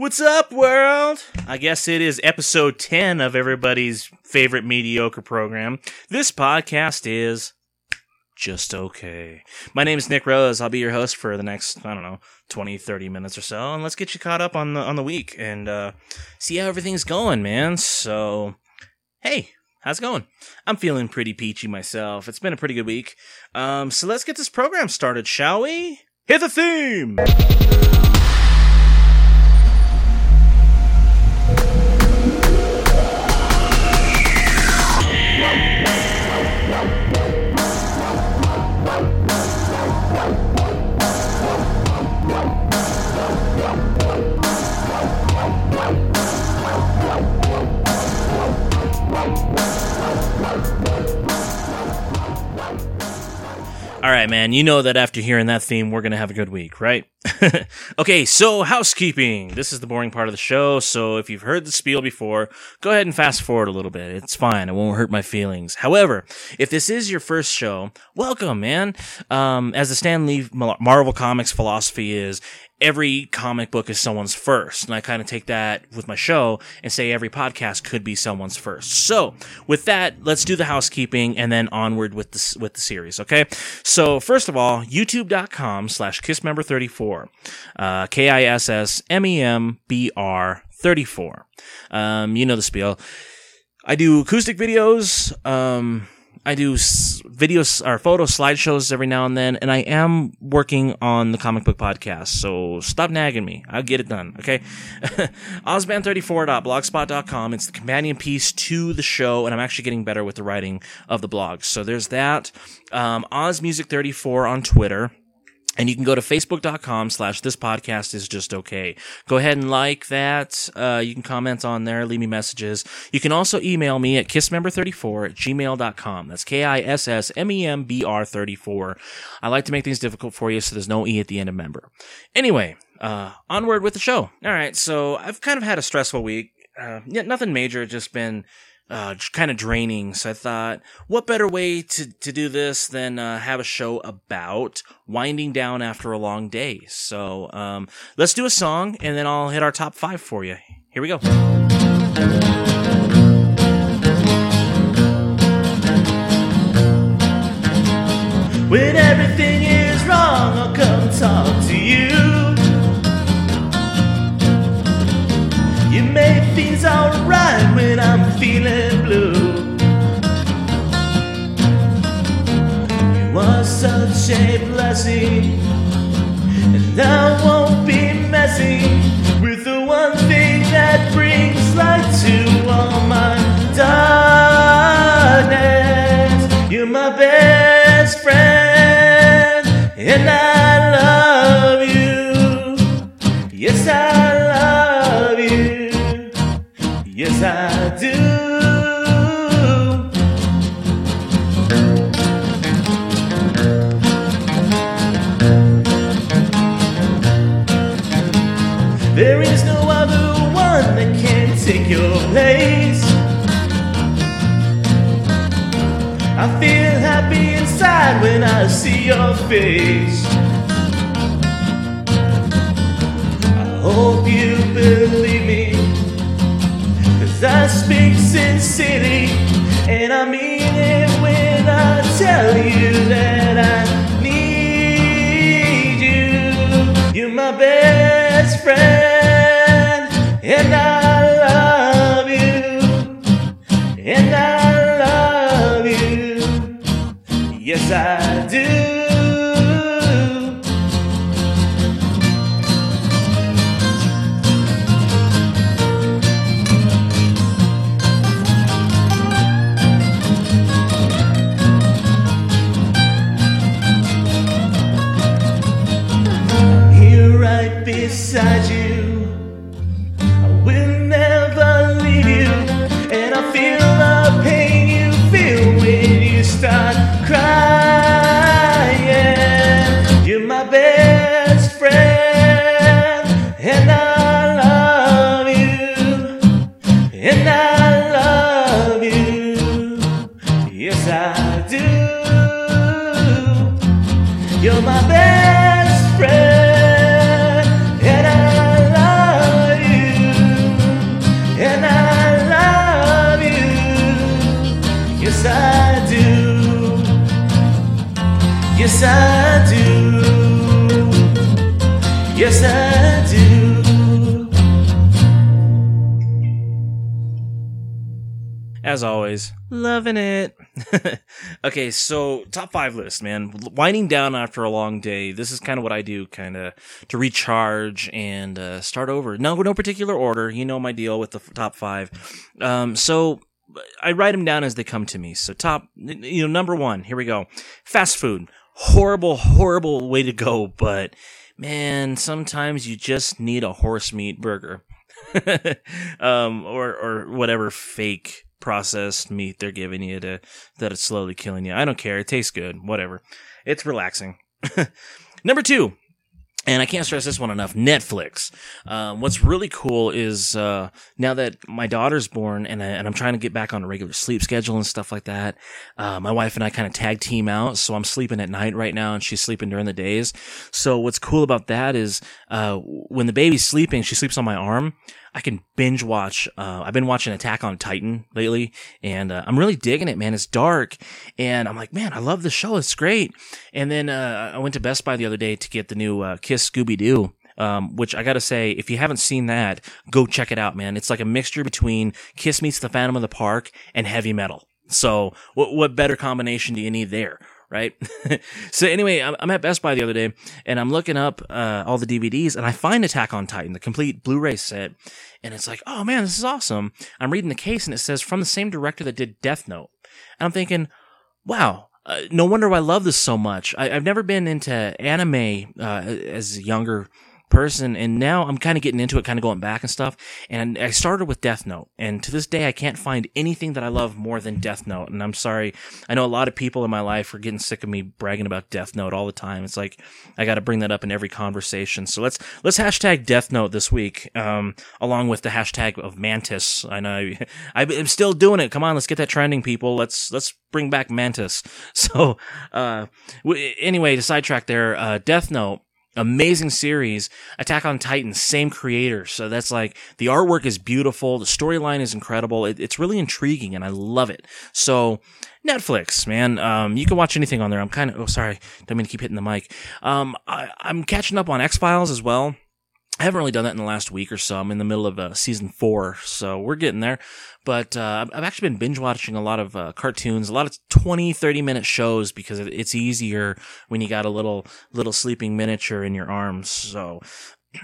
What's up, world? I guess it is episode 10 of everybody's favorite mediocre program. This podcast is just okay. My name is Nick Rose. I'll be your host for the next, I don't know, 20, 30 minutes or so, and let's get you caught up on the on the week and uh, see how everything's going, man. So, hey, how's it going? I'm feeling pretty peachy myself. It's been a pretty good week. Um, so let's get this program started, shall we? Hit the theme! Man. You know that after hearing that theme, we're going to have a good week, right? okay, so housekeeping. This is the boring part of the show. So if you've heard the spiel before, go ahead and fast forward a little bit. It's fine. It won't hurt my feelings. However, if this is your first show, welcome, man. Um, as the Stan Lee Marvel Comics philosophy is, every comic book is someone's first. And I kind of take that with my show and say every podcast could be someone's first. So with that, let's do the housekeeping and then onward with the, with the series. Okay. So first of all, youtube.com slash kissmember34, uh, K-I-S-S-M-E-M-B-R 34. Um, you know the spiel. I do acoustic videos. Um, I do videos or photo slideshows every now and then, and I am working on the comic book podcast. So stop nagging me. I'll get it done. Okay. Ozman34.blogspot.com. It's the companion piece to the show, and I'm actually getting better with the writing of the blog. So there's that. Um, OzMusic34 on Twitter. And you can go to facebook.com slash this podcast is just okay. Go ahead and like that. Uh, you can comment on there, leave me messages. You can also email me at kissmember34 at gmail.com. That's K-I-S-S-M-E-M-B-R 34. I like to make things difficult for you so there's no E at the end of member. Anyway, uh, onward with the show. All right. So I've kind of had a stressful week. Uh, yeah, nothing major. Just been, uh, kind of draining. So I thought, what better way to, to do this than uh, have a show about winding down after a long day? So um, let's do a song and then I'll hit our top five for you. Here we go. When everything best friend, and I I feel happy inside when I see your face. I hope you believe me. Cause I speak sincerely, and I mean it when I tell you that I need you. You're my best friend, and I love you, and I Yes, I do. Yes, I do. Yes, I do. As always, loving it. okay, so top five list, man. Winding down after a long day. This is kind of what I do, kind of to recharge and uh, start over. No, no particular order. You know my deal with the f- top five. Um, so I write them down as they come to me. So top, you know, number one. Here we go. Fast food. Horrible, horrible way to go, but man, sometimes you just need a horse meat burger. um, or or whatever fake processed meat they're giving you to that it's slowly killing you. I don't care. It tastes good. Whatever. It's relaxing. Number two, and I can't stress this one enough. Netflix. Um, what's really cool is uh, now that my daughter's born and, I, and I'm trying to get back on a regular sleep schedule and stuff like that. Uh, my wife and I kind of tag team out, so I'm sleeping at night right now, and she's sleeping during the days. So what's cool about that is uh, when the baby's sleeping, she sleeps on my arm. I can binge watch. Uh, I've been watching Attack on Titan lately, and uh, I'm really digging it, man. It's dark, and I'm like, man, I love the show. It's great. And then uh, I went to Best Buy the other day to get the new uh, Kiss Scooby Doo. Um, which I gotta say, if you haven't seen that, go check it out, man. It's like a mixture between Kiss meets the Phantom of the Park and heavy metal. So, what what better combination do you need there? right? so anyway, I'm, at Best Buy the other day and I'm looking up uh, all the DVDs and I find Attack on Titan, the complete Blu-ray set, and it's like, oh man, this is awesome. I'm reading the case and it says from the same director that did Death Note, and I'm thinking, wow. Uh, no wonder I love this so much. I, have never been into anime uh, as a younger person and now I'm kind of getting into it, kind of going back and stuff. And I started with Death Note and to this day I can't find anything that I love more than Death Note. And I'm sorry. I know a lot of people in my life are getting sick of me bragging about Death Note all the time. It's like I got to bring that up in every conversation. So let's let's hashtag Death Note this week, um, along with the hashtag of Mantis. I know I'm still doing it. Come on, let's get that trending, people. Let's let's bring back Mantis. So uh, anyway, to sidetrack there, uh, Death Note amazing series. Attack on Titan, same creator. So that's like the artwork is beautiful. The storyline is incredible. It, it's really intriguing and I love it. So Netflix, man, um, you can watch anything on there. I'm kind of, oh, sorry. Don't mean to keep hitting the mic. Um, I, I'm catching up on X Files as well. I haven't really done that in the last week or so. I'm in the middle of uh, season four, so we're getting there. But uh, I've actually been binge watching a lot of uh, cartoons, a lot of 20, 30 minute shows because it's easier when you got a little little sleeping miniature in your arms. So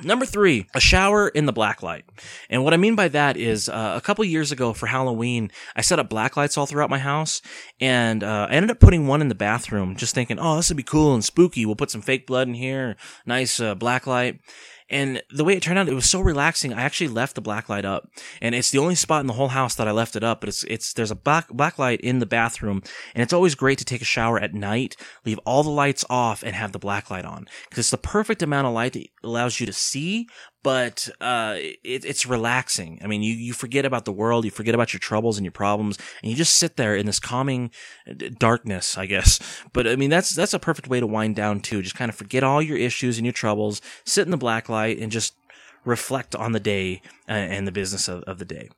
Number three, a shower in the blacklight. And what I mean by that is, uh, a couple years ago for Halloween, I set up blacklights all throughout my house, and uh, I ended up putting one in the bathroom, just thinking, oh, this would be cool and spooky. We'll put some fake blood in here, nice uh, black light. And the way it turned out, it was so relaxing. I actually left the black light up, and it's the only spot in the whole house that I left it up. But it's it's there's a black black light in the bathroom, and it's always great to take a shower at night, leave all the lights off, and have the black light on because it's the perfect amount of light that allows you to see, but uh, it, it's relaxing. I mean, you, you forget about the world, you forget about your troubles and your problems, and you just sit there in this calming uh, darkness, I guess. But I mean, that's that's a perfect way to wind down too. Just kind of forget all your issues and your troubles, sit in the black light, and just reflect on the day uh, and the business of, of the day.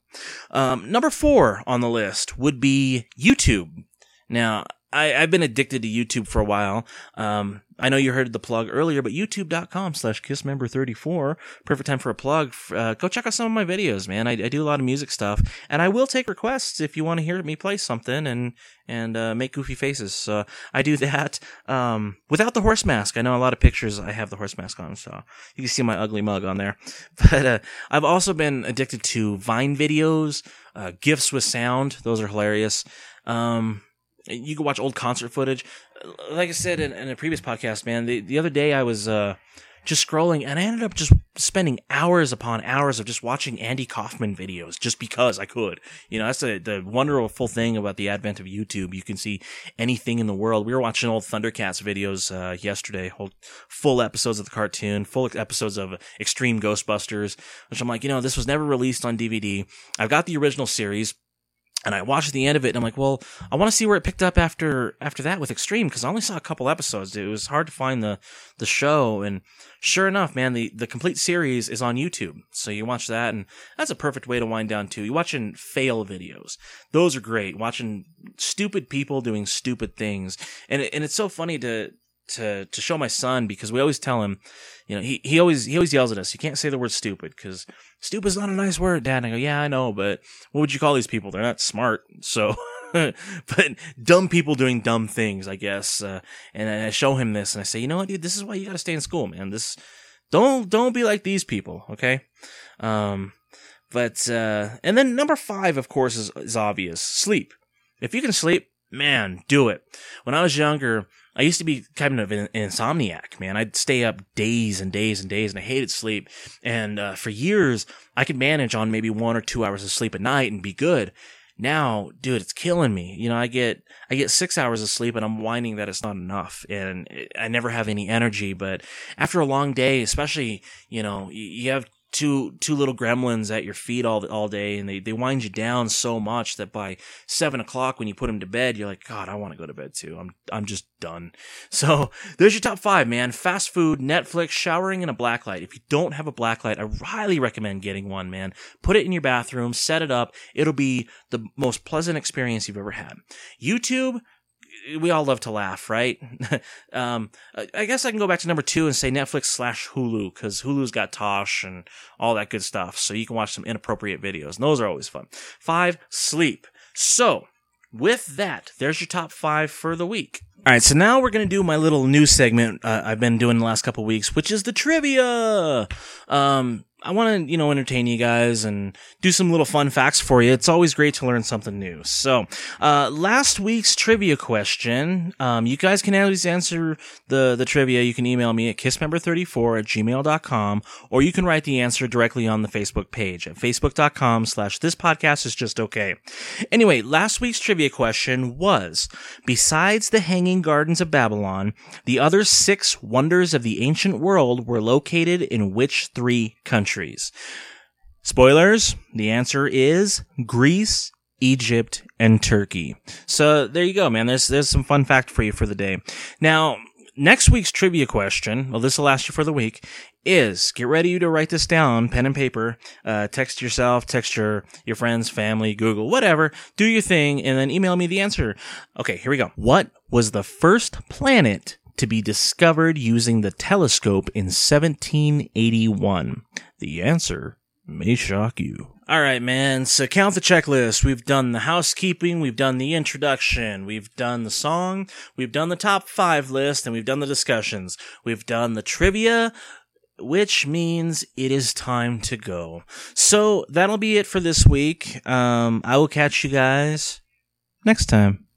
Um, number four on the list would be YouTube. Now, I, have been addicted to YouTube for a while. Um, I know you heard the plug earlier, but youtube.com slash kissmember34. Perfect time for a plug. Uh, go check out some of my videos, man. I, I, do a lot of music stuff and I will take requests if you want to hear me play something and, and, uh, make goofy faces. So I do that, um, without the horse mask. I know a lot of pictures I have the horse mask on, so you can see my ugly mug on there. But, uh, I've also been addicted to Vine videos, uh, GIFs with sound. Those are hilarious. Um, you can watch old concert footage. Like I said in, in a previous podcast, man, the, the other day I was uh, just scrolling and I ended up just spending hours upon hours of just watching Andy Kaufman videos just because I could. You know, that's the, the wonderful thing about the advent of YouTube. You can see anything in the world. We were watching old Thundercats videos uh, yesterday, whole full episodes of the cartoon, full episodes of Extreme Ghostbusters, which I'm like, you know, this was never released on DVD. I've got the original series and I watched the end of it and I'm like, well, I want to see where it picked up after after that with Extreme because I only saw a couple episodes. It was hard to find the the show and sure enough, man, the the complete series is on YouTube. So you watch that and that's a perfect way to wind down too. You watching fail videos. Those are great. Watching stupid people doing stupid things. And and it's so funny to to to show my son because we always tell him, you know, he, he always he always yells at us. You can't say the word stupid because stupid is not a nice word, Dad. And I go, yeah, I know, but what would you call these people? They're not smart, so. but dumb people doing dumb things, I guess. Uh, and I show him this, and I say, you know what, dude, this is why you got to stay in school, man. This don't don't be like these people, okay? Um, but uh, and then number five, of course, is is obvious: sleep. If you can sleep, man, do it. When I was younger, I used to be kind of an insomniac, man. I'd stay up days and days and days, and I hated sleep. And uh, for years, I could manage on maybe one or two hours of sleep a night and be good. Now, dude, it's killing me. You know, I get I get six hours of sleep, and I'm whining that it's not enough, and I never have any energy. But after a long day, especially, you know, you have two two little gremlins at your feet all all day, and they they wind you down so much that by seven o'clock when you put them to bed, you're like, God, I want to go to bed too. I'm I'm just done. So there's your top five, man. Fast food, Netflix, showering, and a blacklight. If you don't have a blacklight, I highly recommend getting one, man. Put it in your bathroom, set it up. It'll be the most pleasant experience you've ever had. YouTube we all love to laugh, right? um, I guess I can go back to number two and say Netflix slash Hulu because Hulu's got Tosh and all that good stuff. So you can watch some inappropriate videos. And those are always fun. Five, sleep. So with that, there's your top five for the week. All right, so now we're going to do my little news segment uh, I've been doing the last couple weeks, which is the trivia. Um, I want to, you know, entertain you guys and do some little fun facts for you. It's always great to learn something new. So, uh, last week's trivia question, um, you guys can always answer the, the trivia. You can email me at kissmember34 at gmail.com, or you can write the answer directly on the Facebook page at facebook.com slash this podcast is just okay. Anyway, last week's trivia question was, besides the Hanging Gardens of Babylon, the other six wonders of the ancient world were located in which three countries? Countries. Spoilers, the answer is Greece, Egypt, and Turkey. So there you go, man. There's there's some fun fact for you for the day. Now, next week's trivia question, well, this will last you for the week, is get ready to write this down, pen and paper, uh, text yourself, text your, your friends, family, Google, whatever, do your thing, and then email me the answer. Okay, here we go. What was the first planet to be discovered using the telescope in 1781? The answer may shock you. All right, man. So count the checklist. We've done the housekeeping. We've done the introduction. We've done the song. We've done the top five list and we've done the discussions. We've done the trivia, which means it is time to go. So that'll be it for this week. Um, I will catch you guys next time.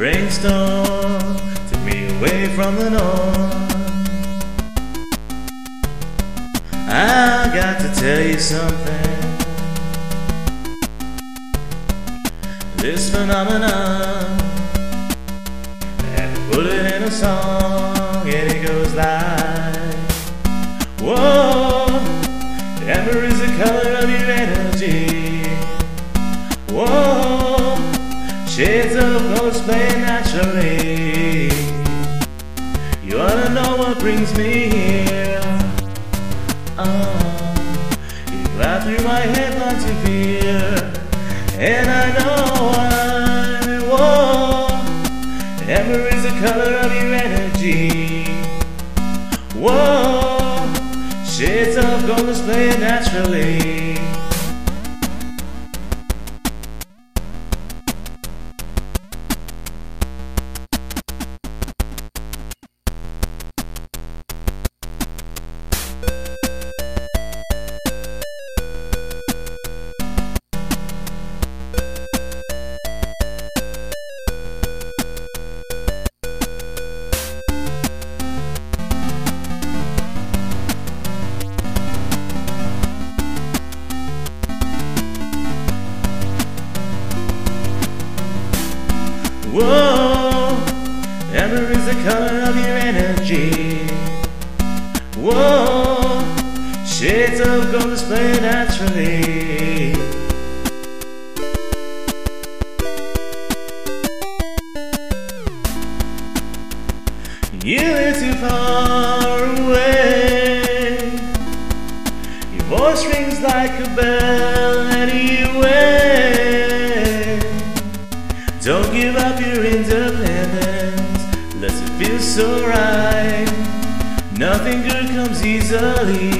Brainstorm took me away from the norm. I got to tell you something. This phenomenon, and put it in a song, and it goes like, Whoa, amber is the color of your brings me here? Oh, you fly through my head like to fear, and I know why. Whoa, amber is the color of your energy. Whoa, shades of colors play naturally. The color of your energy. Whoa, Shades of gold display naturally. So right. Nothing good comes easily.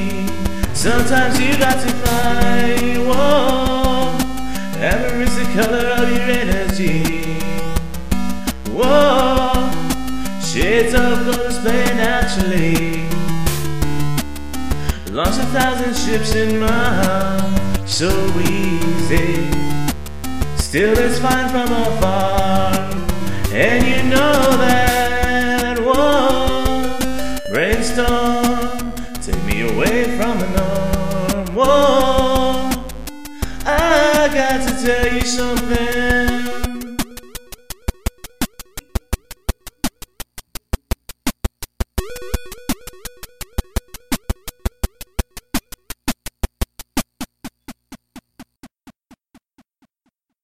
Sometimes you got to fight. Whoa, amber is the color of your energy. Whoa, shades of gold display naturally. Lost a thousand ships in my heart, so easy. Still, it's fine from afar, norm.